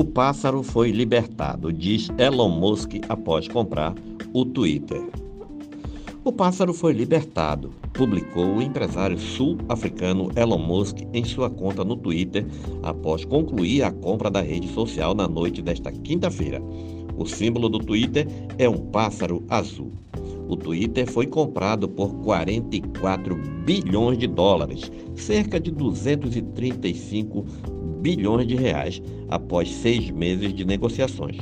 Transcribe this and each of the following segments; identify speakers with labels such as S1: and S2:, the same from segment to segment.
S1: O pássaro foi libertado, diz Elon Musk após comprar o Twitter. O pássaro foi libertado, publicou o empresário sul-africano Elon Musk em sua conta no Twitter após concluir a compra da rede social na noite desta quinta-feira. O símbolo do Twitter é um pássaro azul. O Twitter foi comprado por 44 bilhões de dólares, cerca de 235 bilhões de reais, após seis meses de negociações.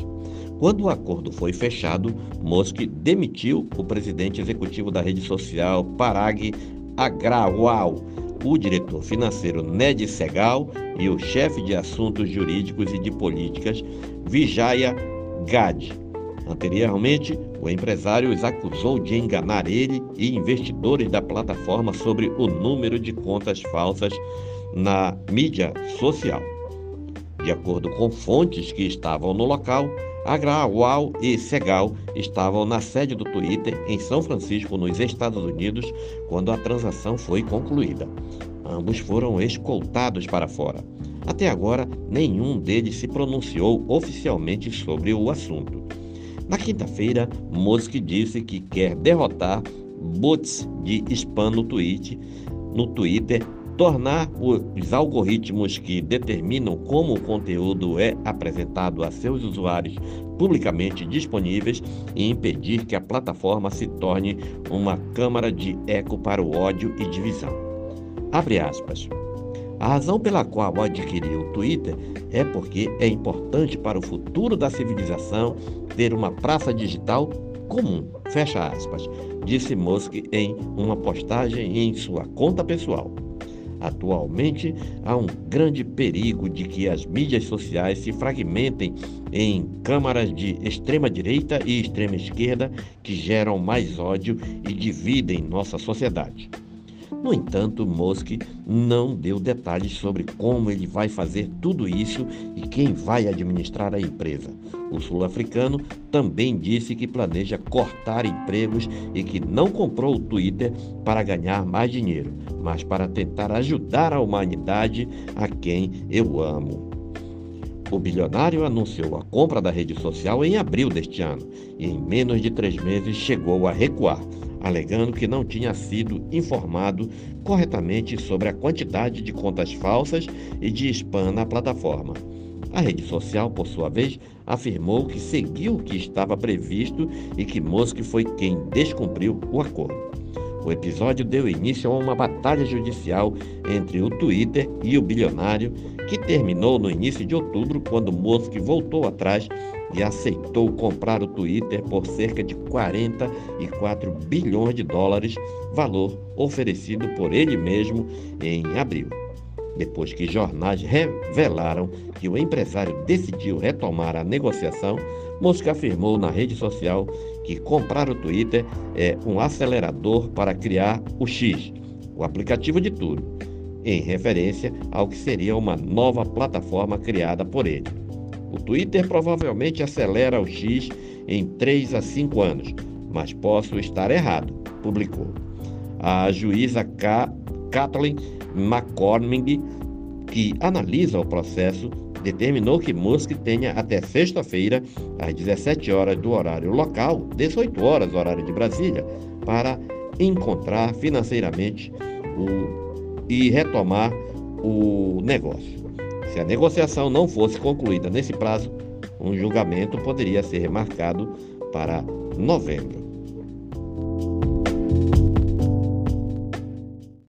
S1: Quando o acordo foi fechado, Musk demitiu o presidente executivo da rede social Parag Agrawal, o diretor financeiro Ned Segal e o chefe de assuntos jurídicos e de políticas Vijaya Gad. Anteriormente, o empresário os acusou de enganar ele e investidores da plataforma sobre o número de contas falsas na mídia social. De acordo com fontes que estavam no local, Agrawal e Segal estavam na sede do Twitter em São Francisco, nos Estados Unidos, quando a transação foi concluída. Ambos foram escoltados para fora. Até agora, nenhum deles se pronunciou oficialmente sobre o assunto. Na quinta-feira, Musk disse que quer derrotar bots de spam no, tweet, no Twitter, tornar os algoritmos que determinam como o conteúdo é apresentado a seus usuários publicamente disponíveis e impedir que a plataforma se torne uma câmara de eco para o ódio e divisão. Abre aspas. A razão pela qual adquiri o Twitter é porque é importante para o futuro da civilização ter uma praça digital comum, fecha aspas, disse Musk em uma postagem em sua conta pessoal. Atualmente, há um grande perigo de que as mídias sociais se fragmentem em câmaras de extrema-direita e extrema-esquerda que geram mais ódio e dividem nossa sociedade. No entanto, Musk não deu detalhes sobre como ele vai fazer tudo isso e quem vai administrar a empresa. O sul-africano também disse que planeja cortar empregos e que não comprou o Twitter para ganhar mais dinheiro, mas para tentar ajudar a humanidade a quem eu amo. O bilionário anunciou a compra da rede social em abril deste ano e, em menos de três meses, chegou a recuar alegando que não tinha sido informado corretamente sobre a quantidade de contas falsas e de spam na plataforma. A rede social, por sua vez, afirmou que seguiu o que estava previsto e que Musk foi quem descumpriu o acordo. O episódio deu início a uma batalha judicial entre o Twitter e o bilionário, que terminou no início de outubro, quando Musk voltou atrás e aceitou comprar o Twitter por cerca de 44 bilhões de dólares, valor oferecido por ele mesmo em abril. Depois que jornais revelaram que o empresário decidiu retomar a negociação, Musk afirmou na rede social que comprar o Twitter é um acelerador para criar o X, o aplicativo de tudo, em referência ao que seria uma nova plataforma criada por ele. O Twitter provavelmente acelera o X em 3 a 5 anos, mas posso estar errado, publicou. A juíza K. Kathleen McCormick, que analisa o processo, determinou que Musk tenha até sexta-feira, às 17 horas do horário local, 18 horas horário de Brasília, para encontrar financeiramente o, e retomar o negócio. Se a negociação não fosse concluída nesse prazo, um julgamento poderia ser marcado para novembro.